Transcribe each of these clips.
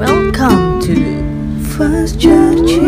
Welcome to First Church.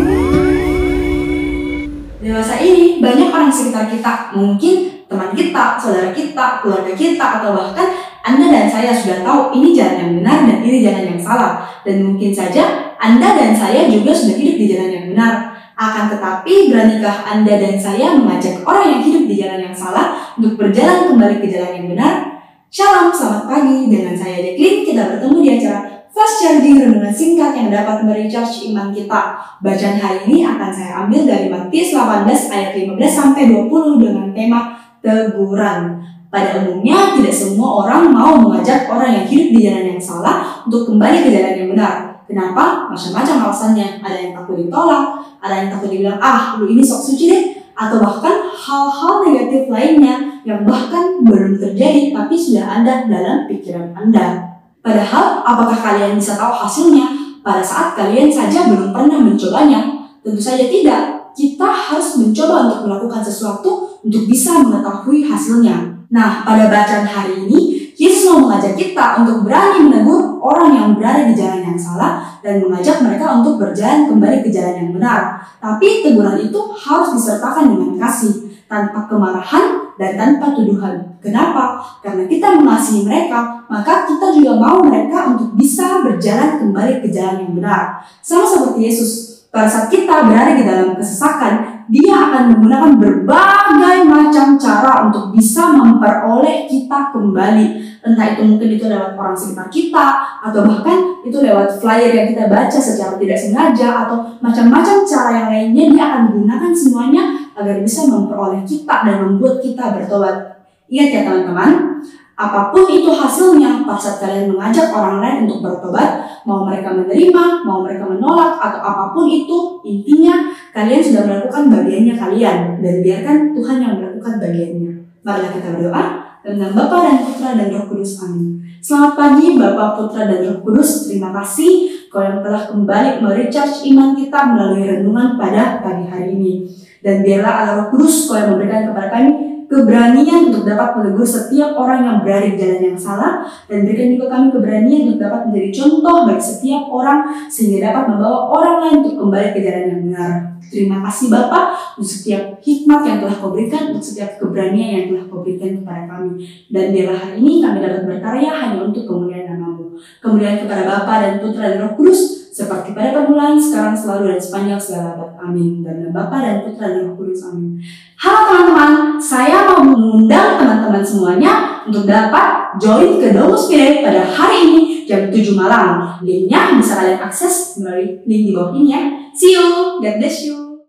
Dewasa ini banyak orang sekitar kita, mungkin teman kita, saudara kita, keluarga kita, atau bahkan Anda dan saya sudah tahu ini jalan yang benar dan ini jalan yang salah. Dan mungkin saja Anda dan saya juga sudah hidup di jalan yang benar. Akan tetapi, beranikah Anda dan saya mengajak orang yang hidup di jalan yang salah untuk berjalan kembali ke jalan yang benar? Shalom, selamat pagi. Dengan saya Deklin, kita bertemu di acara Fast Charging Renungan Singkat yang dapat merecharge iman kita. Bacaan hari ini akan saya ambil dari Matius 18 ayat 15 sampai 20 dengan tema teguran. Pada umumnya, tidak semua orang mau mengajak orang yang hidup di jalan yang salah untuk kembali ke jalan yang benar. Kenapa? Macam-macam alasannya. Ada yang takut ditolak, ada yang takut dibilang, ah lu ini sok suci deh. Atau bahkan hal-hal negatif lainnya yang bahkan belum terjadi tapi sudah ada dalam pikiran Anda. Padahal, apakah kalian bisa tahu hasilnya pada saat kalian saja belum pernah mencobanya? Tentu saja tidak. Kita harus mencoba untuk melakukan sesuatu untuk bisa mengetahui hasilnya. Nah, pada bacaan hari ini, Yesus mau mengajak kita untuk berani menegur orang yang berada di jalan yang salah dan mengajak mereka untuk berjalan kembali ke jalan yang benar. Tapi teguran itu harus disertakan dengan kasih, tanpa kemarahan dan tanpa tuduhan. Kenapa? Karena kita mengasihi mereka, maka kita juga mau mereka untuk bisa berjalan kembali ke jalan yang benar. Sama seperti Yesus, pada saat kita berada di dalam kesesakan, dia akan menggunakan berbagai macam cara untuk bisa memperoleh kita kembali. Entah itu mungkin itu lewat orang sekitar kita, atau bahkan itu lewat flyer yang kita baca secara tidak sengaja, atau macam-macam cara yang lainnya dia akan menggunakan semuanya agar bisa memperoleh kita dan membuat kita bertobat. Ingat ya teman-teman, apa pun itu hasilnya pada saat kalian mengajak orang lain untuk bertobat, mau mereka menerima, mau mereka menolak, atau apa pun itu, intinya kalian sudah melakukan bagiannya kalian dan biarkan Tuhan yang melakukan bagiannya. Marilah kita berdoa dengan Bapa dan Putra dan Roh Kudus. Amin. Selamat pagi Bapak, Putra, dan Roh Kudus. Terima kasih kau yang telah kembali merecharge iman kita melalui renungan pada pagi hari ini. Dan biarlah Allah Roh Kudus kau yang memberikan kepada kami keberanian untuk dapat menegur setiap orang yang berada di jalan yang salah dan berikan juga kami keberanian untuk dapat menjadi contoh bagi setiap orang sehingga dapat membawa orang lain untuk kembali ke jalan yang benar. Terima kasih Bapak untuk setiap hikmat yang telah kau berikan, untuk setiap keberanian yang telah kau berikan kepada kami. Dan biarlah hari ini kami dapat berkarya hanya untuk kemuliaan namamu. Kemuliaan kepada Bapa dan Putra dan Roh Kudus, seperti pada permulaan, sekarang, selalu, dan sepanjang segala abad. Amin. Dan Bapa dan Putra dan Roh Kudus. Amin. Halo teman-teman, saya mau mengundang teman-teman semuanya untuk dapat join ke Domus Spirit pada hari ini jam 7 malam. Linknya bisa kalian akses melalui link di bawah ini ya. See you, God bless you.